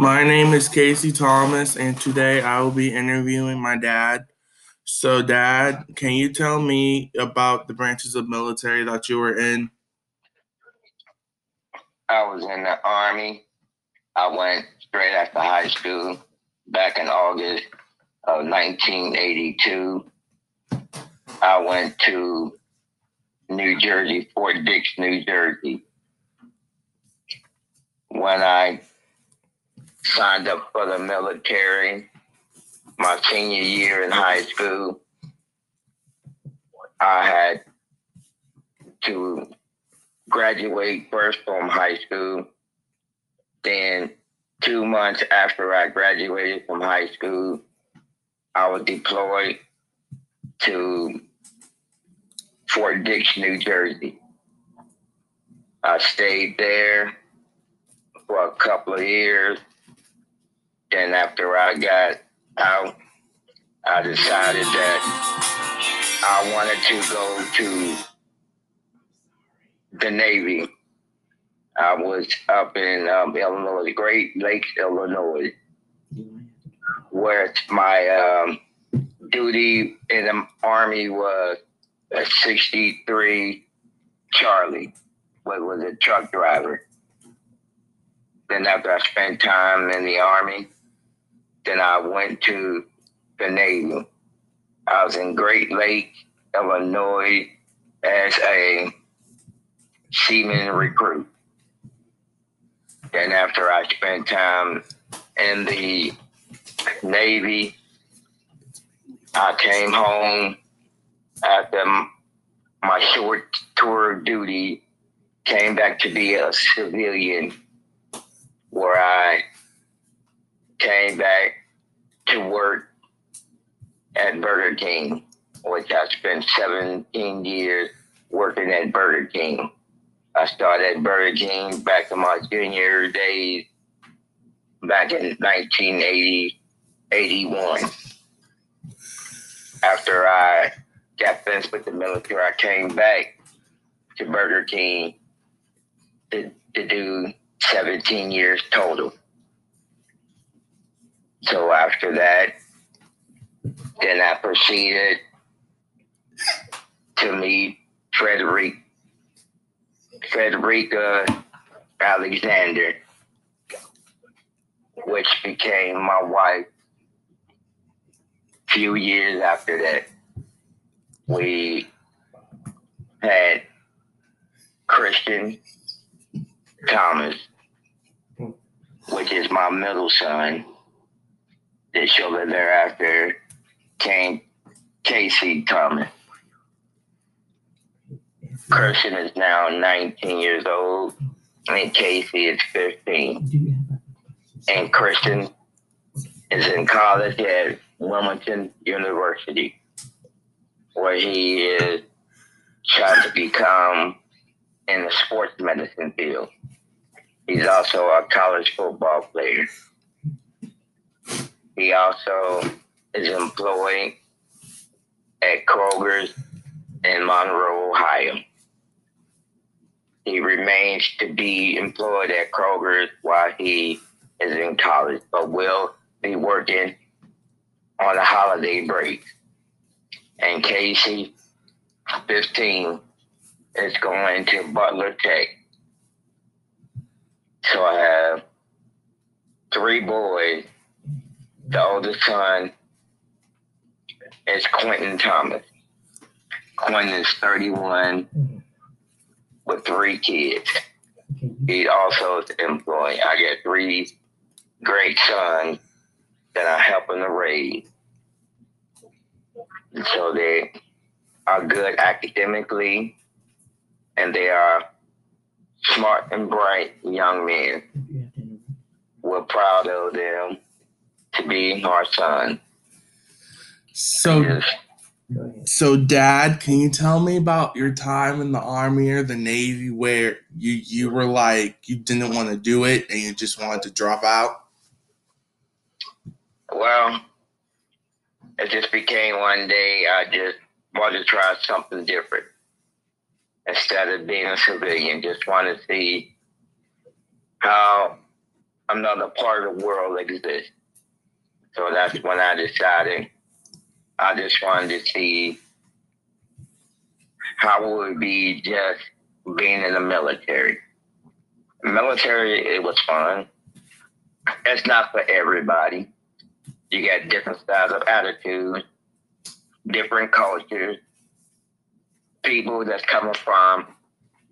My name is Casey Thomas, and today I will be interviewing my dad. So, Dad, can you tell me about the branches of military that you were in? I was in the Army. I went straight after high school back in August of 1982. I went to New Jersey, Fort Dix, New Jersey. When I signed up for the military, my senior year in high school, I had to graduate first from high school. Then, two months after I graduated from high school, I was deployed to Fort Dix, New Jersey. I stayed there for a couple of years. Then, after I got out, I decided that I wanted to go to the Navy. I was up in um, Illinois, Great Lakes, Illinois, where my um, duty in the Army was a 63 Charlie, which was a truck driver. Then after I spent time in the Army, then I went to the Navy. I was in Great Lake, Illinois as a seaman recruit. Then after I spent time in the Navy, I came home after my short tour of duty, came back to be a civilian where I came back to work at Burger King, which I spent 17 years working at Burger King. I started at Burger King back in my junior days, back in 1980, 81. After I got finished with the military, I came back to Burger King to, to do 17 years total. So after that, then I proceeded to meet Frederick Frederica Alexander, which became my wife. A few years after that, we had Christian Thomas, which is my middle son. Then shortly thereafter came Casey Thomas. Christian is now 19 years old, and Casey is 15. And Christian is in college at Wilmington University, where he is trying to become in the sports medicine field. He's also a college football player. He also is employed at Kroger's in Monroe, Ohio. He remains to be employed at Kroger's while he is in college, but will be working on a holiday break. And Casey, 15, is going to Butler Tech. So I have three boys. The oldest son is Quentin Thomas. Quentin is 31 with three kids. He also is employed. I get three great sons that I help him to raise. So they are good academically and they are smart and bright young men. We're proud of them to be our son. So, so Dad, can you tell me about your time in the Army or the Navy where you you were like you didn't want to do it and you just wanted to drop out? Well, it just became one day I just wanted to try something different. Instead of being a civilian, just want to see how another part of the world exists. So that's when I decided I just wanted to see how it would be just being in the military. Military, it was fun. It's not for everybody. You got different styles of attitude, different cultures, people that's coming from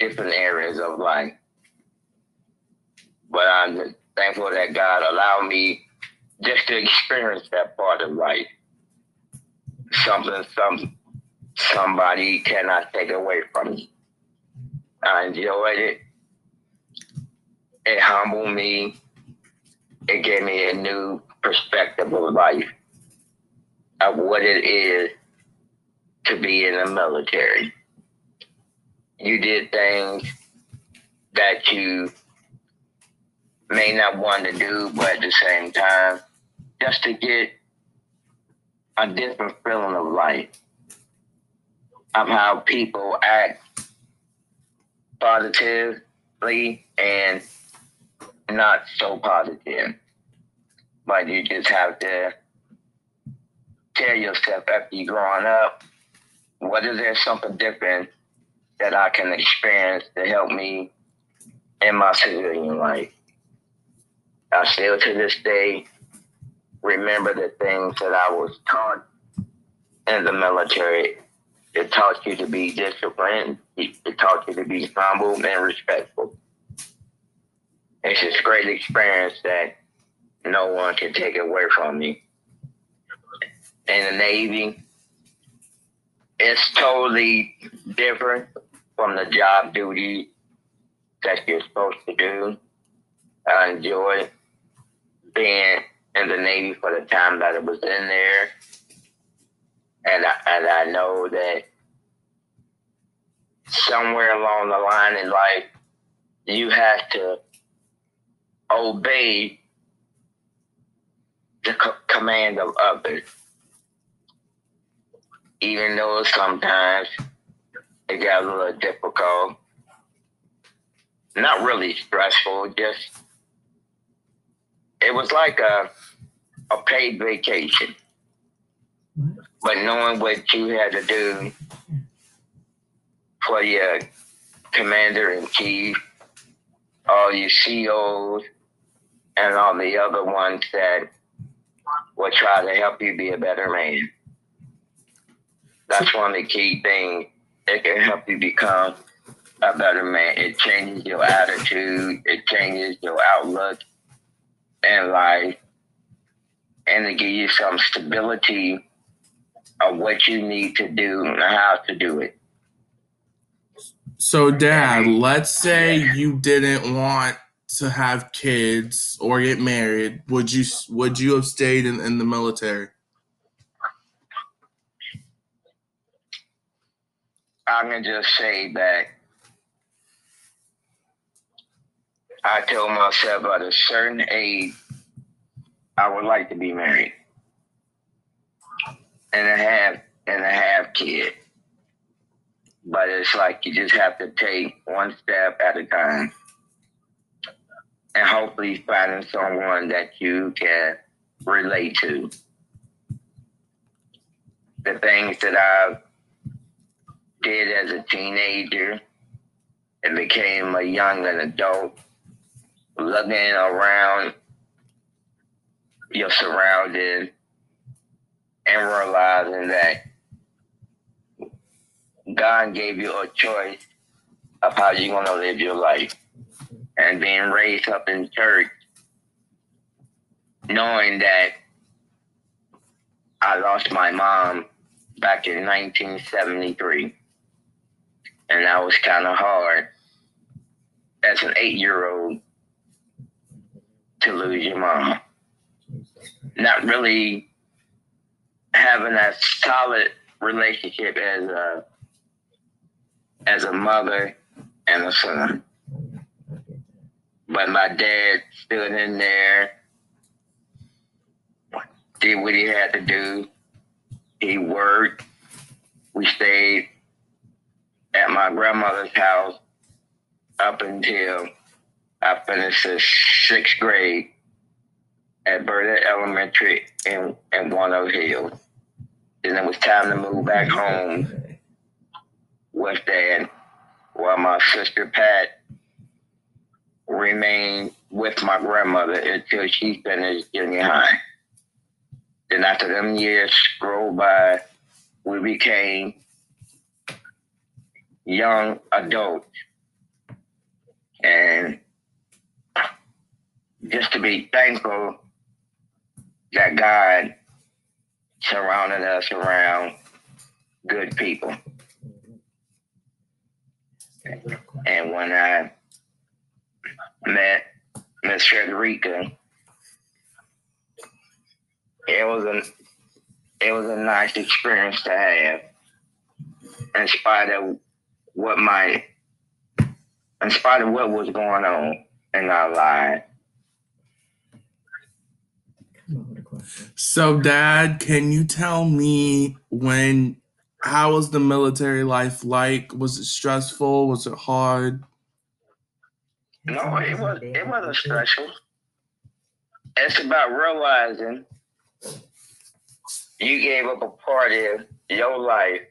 different areas of life. But I'm thankful that God allowed me just to experience that part of life. Something some somebody cannot take away from me. I enjoyed it. It humbled me. It gave me a new perspective of life, of what it is to be in the military. You did things that you may not want to do, but at the same time, just to get a different feeling of life, of how people act positively and not so positive. But you just have to tell yourself after you growing up, what is there something different that I can experience to help me in my civilian life? I still to this day remember the things that I was taught in the military. It taught you to be disciplined. It taught you to be humble and respectful. It's just great experience that no one can take away from me. In the Navy, it's totally different from the job duty that you're supposed to do. I enjoy being in the Navy for the time that it was in there. And I, and I know that somewhere along the line in life, you have to obey the co- command of others. Even though sometimes it got a little difficult, not really stressful, just it was like a a paid vacation. But knowing what you had to do for your commander in chief, all your COs, and all the other ones that will try to help you be a better man. That's one of the key things. It can help you become a better man. It changes your attitude. It changes your outlook in life. And to give you some stability of what you need to do and how to do it. So, Dad, let's say you didn't want to have kids or get married. Would you would you have stayed in, in the military? I'm gonna just say that I told myself at a certain age I would like to be married and I have and I have kids. But it's like you just have to take one step at a time. And hopefully finding someone that you can relate to. The things that I did as a teenager and became a young adult, looking around your surroundings and realizing that God gave you a choice of how you're going to live your life. And being raised up in church, knowing that I lost my mom back in 1973. And that was kind of hard as an eight year old to lose your mom. Not really having that solid relationship as a as a mother and a son. But my dad stood in there, did what he had to do. He worked. We stayed at my grandmother's house up until I finished the sixth grade. at Burnett Elementary in, in Hills. Then it was time to move back home with dad while my sister Pat remained with my grandmother until she finished junior high. Then after them years rolled by, we became young adults. And just to be thankful that God surrounded us around good people. And when I met Miss Frederica, it was a it was a nice experience to have. In spite of what my in spite of what was going on in our lives. So, Dad, can you tell me when? How was the military life like? Was it stressful? Was it hard? No, it was it wasn't stressful. It's about realizing you gave up a part of your life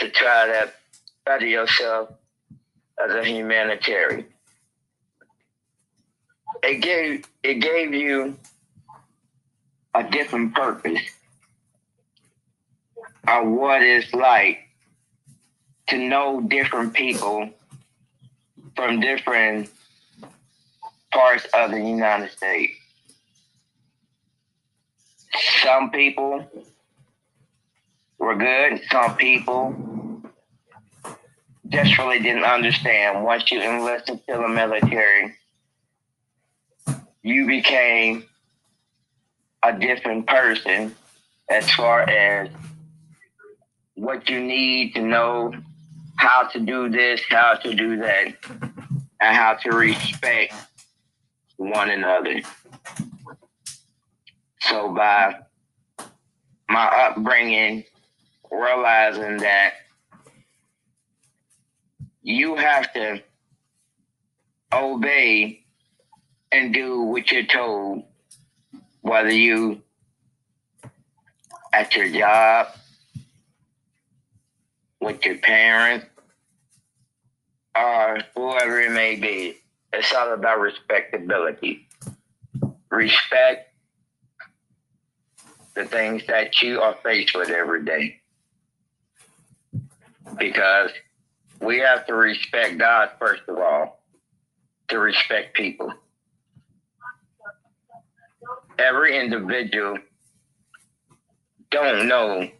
to try to better yourself as a humanitarian. It gave it gave you a different purpose of what it's like to know different people from different parts of the United States. Some people were good, some people just really didn't understand. Once you enlisted to the military, you became a different person as far as what you need to know how to do this, how to do that, and how to respect one another. So by my upbringing, realizing that you have to obey and do what you're told, whether you at your job, with your parents, or whoever it may be. It's all about respectability. Respect the things that you are faced with every day. Because we have to respect God first of all, to respect people. Every individual don't know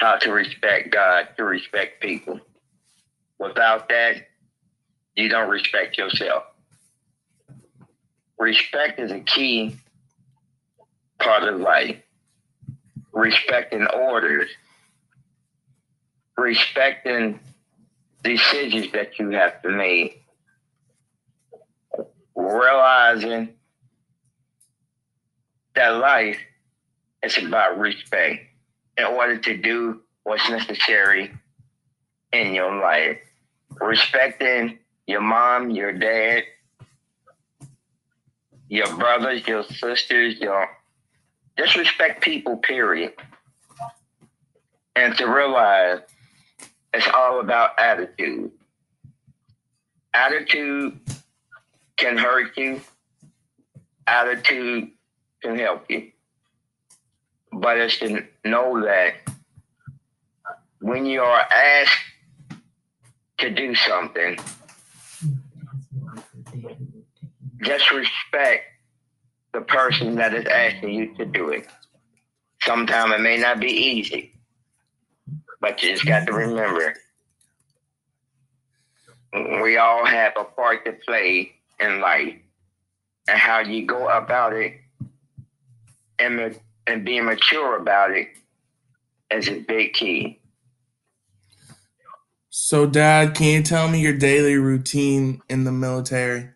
how to respect God, to respect people. Without that, you don't respect yourself. Respect is a key part of life. Respecting orders, respecting decisions that you have to make, realizing that life is about respect in order to do what's necessary in your life. Respecting your mom, your dad, your brothers, your sisters, your just respect people, period. And to realize it's all about attitude. Attitude can hurt you, attitude can help you. But it's to know that when you are asked to do something, just respect the person that is asking you to do it. Sometimes it may not be easy, but you just got to remember we all have a part to play in life and how you go about it and and being mature about it is a big key. So, Dad, can you tell me your daily routine in the military?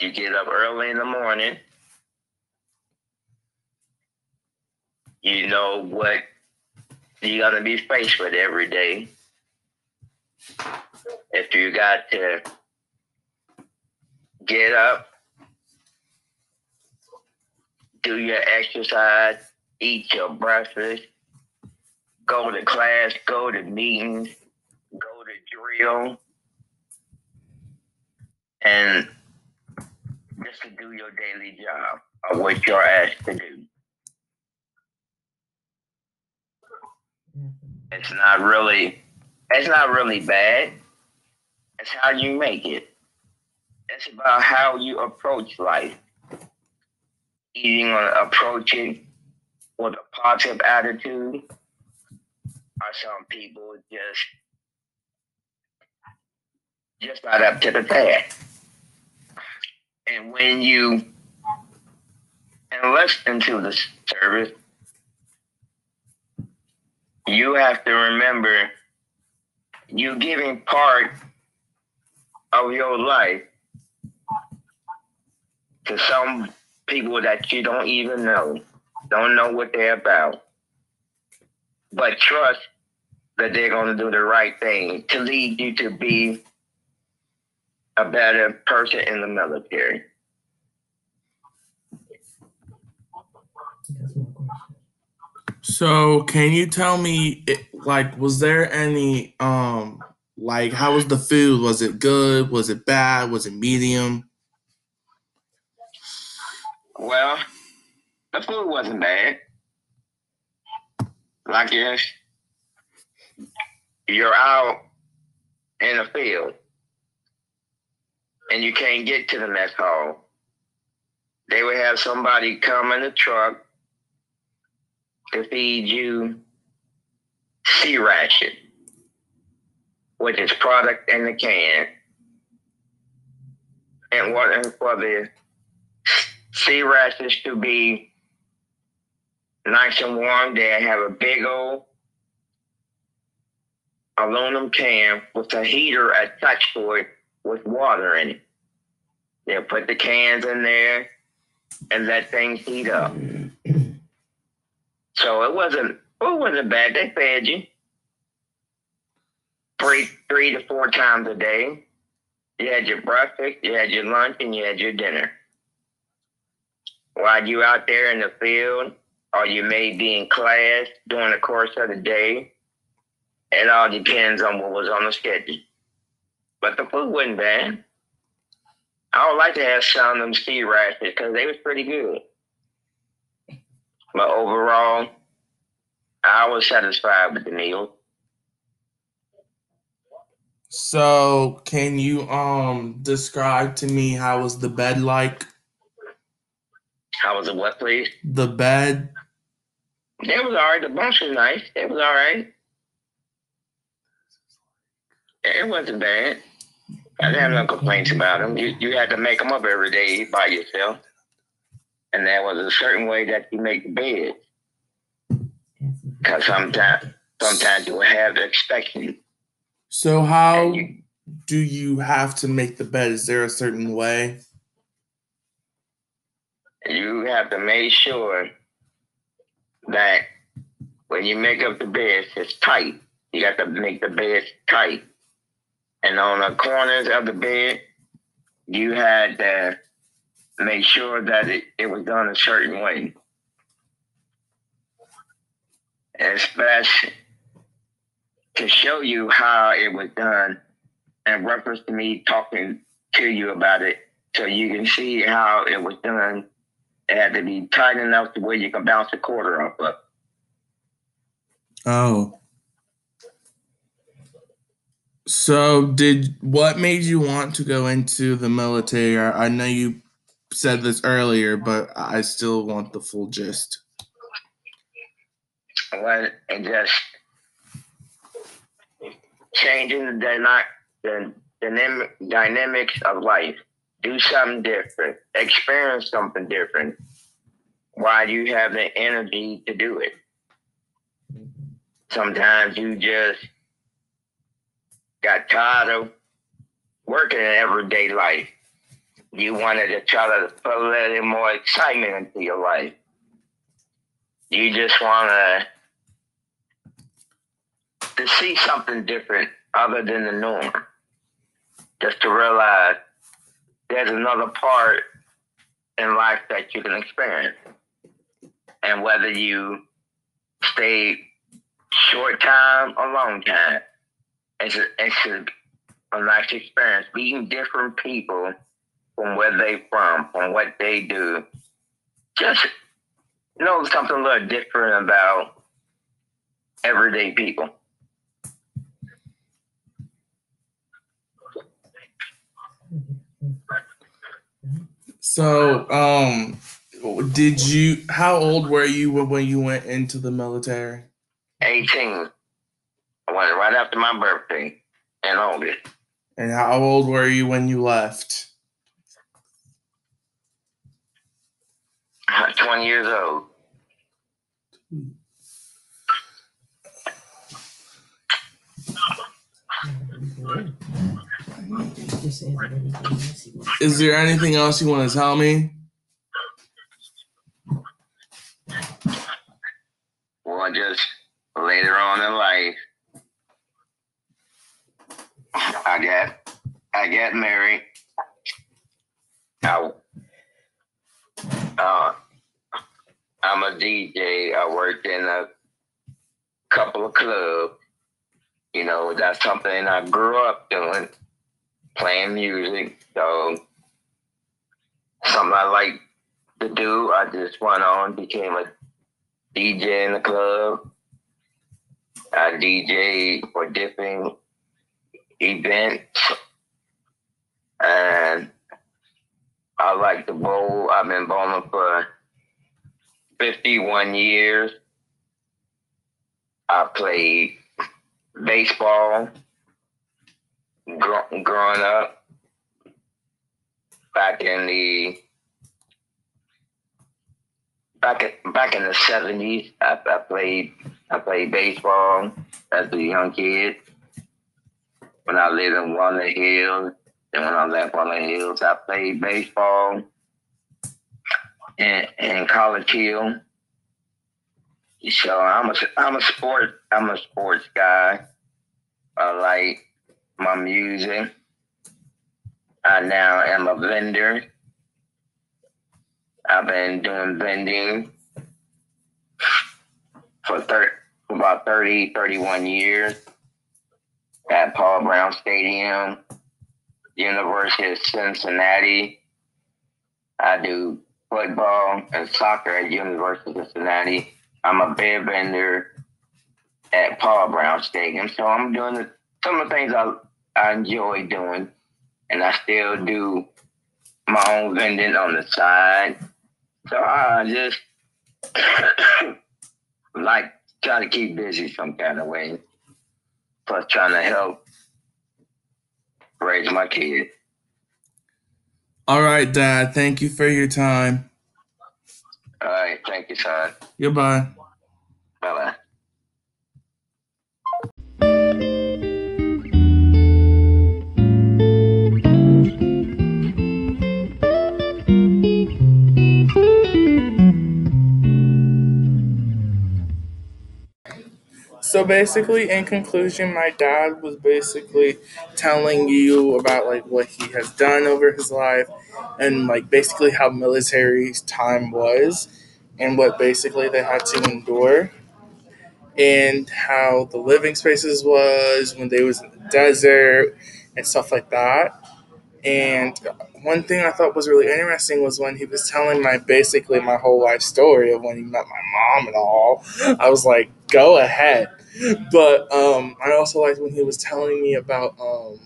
You get up early in the morning. You know what you're going to be faced with every day. if you got to get up, do your exercise, eat your breakfast, go to class, go to meetings, go to drill, and just to do your daily job of what you're asked to do. It's not really it's not really bad. It's how you make it. It's about how you approach life. Eating or approaching with a positive attitude. Or some people just just not up to the task. And when you enlist into the service, you have to remember you giving part of your life to some people that you don't even know, don't know what they're about, but trust that they're going to do the right thing to lead you to be a better person in the military. So, can you tell me, like, was there any, um, like, how was the food? Was it good? Was it bad? Was it medium? Well, the food wasn't bad. Like if you're out in the field and you can't get to the mess hall, they would have somebody come in a truck to feed you C-Ration, which is product in the can. And what for the C-Rations to be nice and warm, they have a big old aluminum can with a heater attached to it with water in it. They'll put the cans in there and let things heat up. So it wasn't it wasn't bad. They fed you three three to four times a day. You had your breakfast, you had your lunch, and you had your dinner. While you out there in the field, or you may be in class during the course of the day, it all depends on what was on the schedule. But the food wasn't bad. I would like to have some of them C-Rations because they was pretty good. But overall, I was satisfied with the meal. So, can you um describe to me how was the bed like? How was it? What, please? The bed. It was all right. The bunch was nice. It was all right. It wasn't bad. I didn't have no complaints about them. You you had to make them up every day by yourself and there was a certain way that you make the bed. Because sometimes, sometimes you have to expect you. So how you, do you have to make the bed? Is there a certain way? You have to make sure that when you make up the bed, it's tight. You got to make the bed tight. And on the corners of the bed, you had to make sure that it, it was done a certain way. Especially to show you how it was done and reference to me talking to you about it so you can see how it was done. It had to be tight enough to where you can bounce a quarter off of. Oh. So did what made you want to go into the military? I know you said this earlier, but I still want the full gist. Well, it just changing the, dyna- the dynamic, dynamics of life. Do something different. Experience something different. Do you have the energy to do it? Sometimes you just got tired of working in everyday life you wanted to try to put a little more excitement into your life. You just want to to see something different other than the norm. just to realize there's another part in life that you can experience. And whether you stay short time or long time, it's a, it's a, a nice experience. Meeting different people from where they from, from what they do. Just know something a little different about everyday people. So, um, did you? How old were you when you went into the military? 18. I went right after my birthday in August. And how old were you when you left? 20 years old. Is there anything else you want to tell me? Well, just later on in life, I got I got married. I, uh, I'm a DJ. I worked in a couple of clubs. You know, that's something I grew up doing, playing music. So something I like to do. I just went on, became a DJ in the club. I DJ for different events. And I like to bowl. I've been bowling for 51 years. I played baseball gr- growing up back in the back in, back in the seventies. I, I played I played baseball as a young kid. When I lived in Walnut Hills, and when I left Walnut Hills, I played baseball in, in College Hill. So I'm a I'm a sport I'm a sports guy. I like my music. I now am a vendor. I've been doing vending for thir- about 30, 31 years at Paul Brown Stadium, University of Cincinnati. I do football and soccer at University of Cincinnati. I'm a beer vendor at Paul Brown Stadium. So I'm doing the, some of the things I, I enjoy doing. And I still do my own vending on the side. So I just like try to keep busy some kind of way. Plus trying to help raise my kid. All right, Dad. Thank you for your time. All right, thank you, son. Goodbye. Bye bye. So basically, in conclusion, my dad was basically telling you about like what he has done over his life, and like basically how military time was, and what basically they had to endure, and how the living spaces was when they was in the desert and stuff like that. And one thing I thought was really interesting was when he was telling my basically my whole life story of when he met my mom and all. I was like, go ahead. But um, I also liked when he was telling me about um,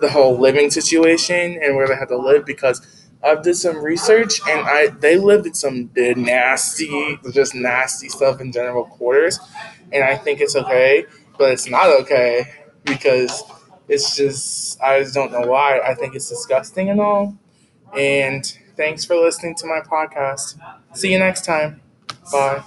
the whole living situation and where they had to live because I've did some research and I they lived in some nasty, just nasty stuff in general quarters, and I think it's okay, but it's not okay because it's just I just don't know why. I think it's disgusting and all. And thanks for listening to my podcast. See you next time. Bye.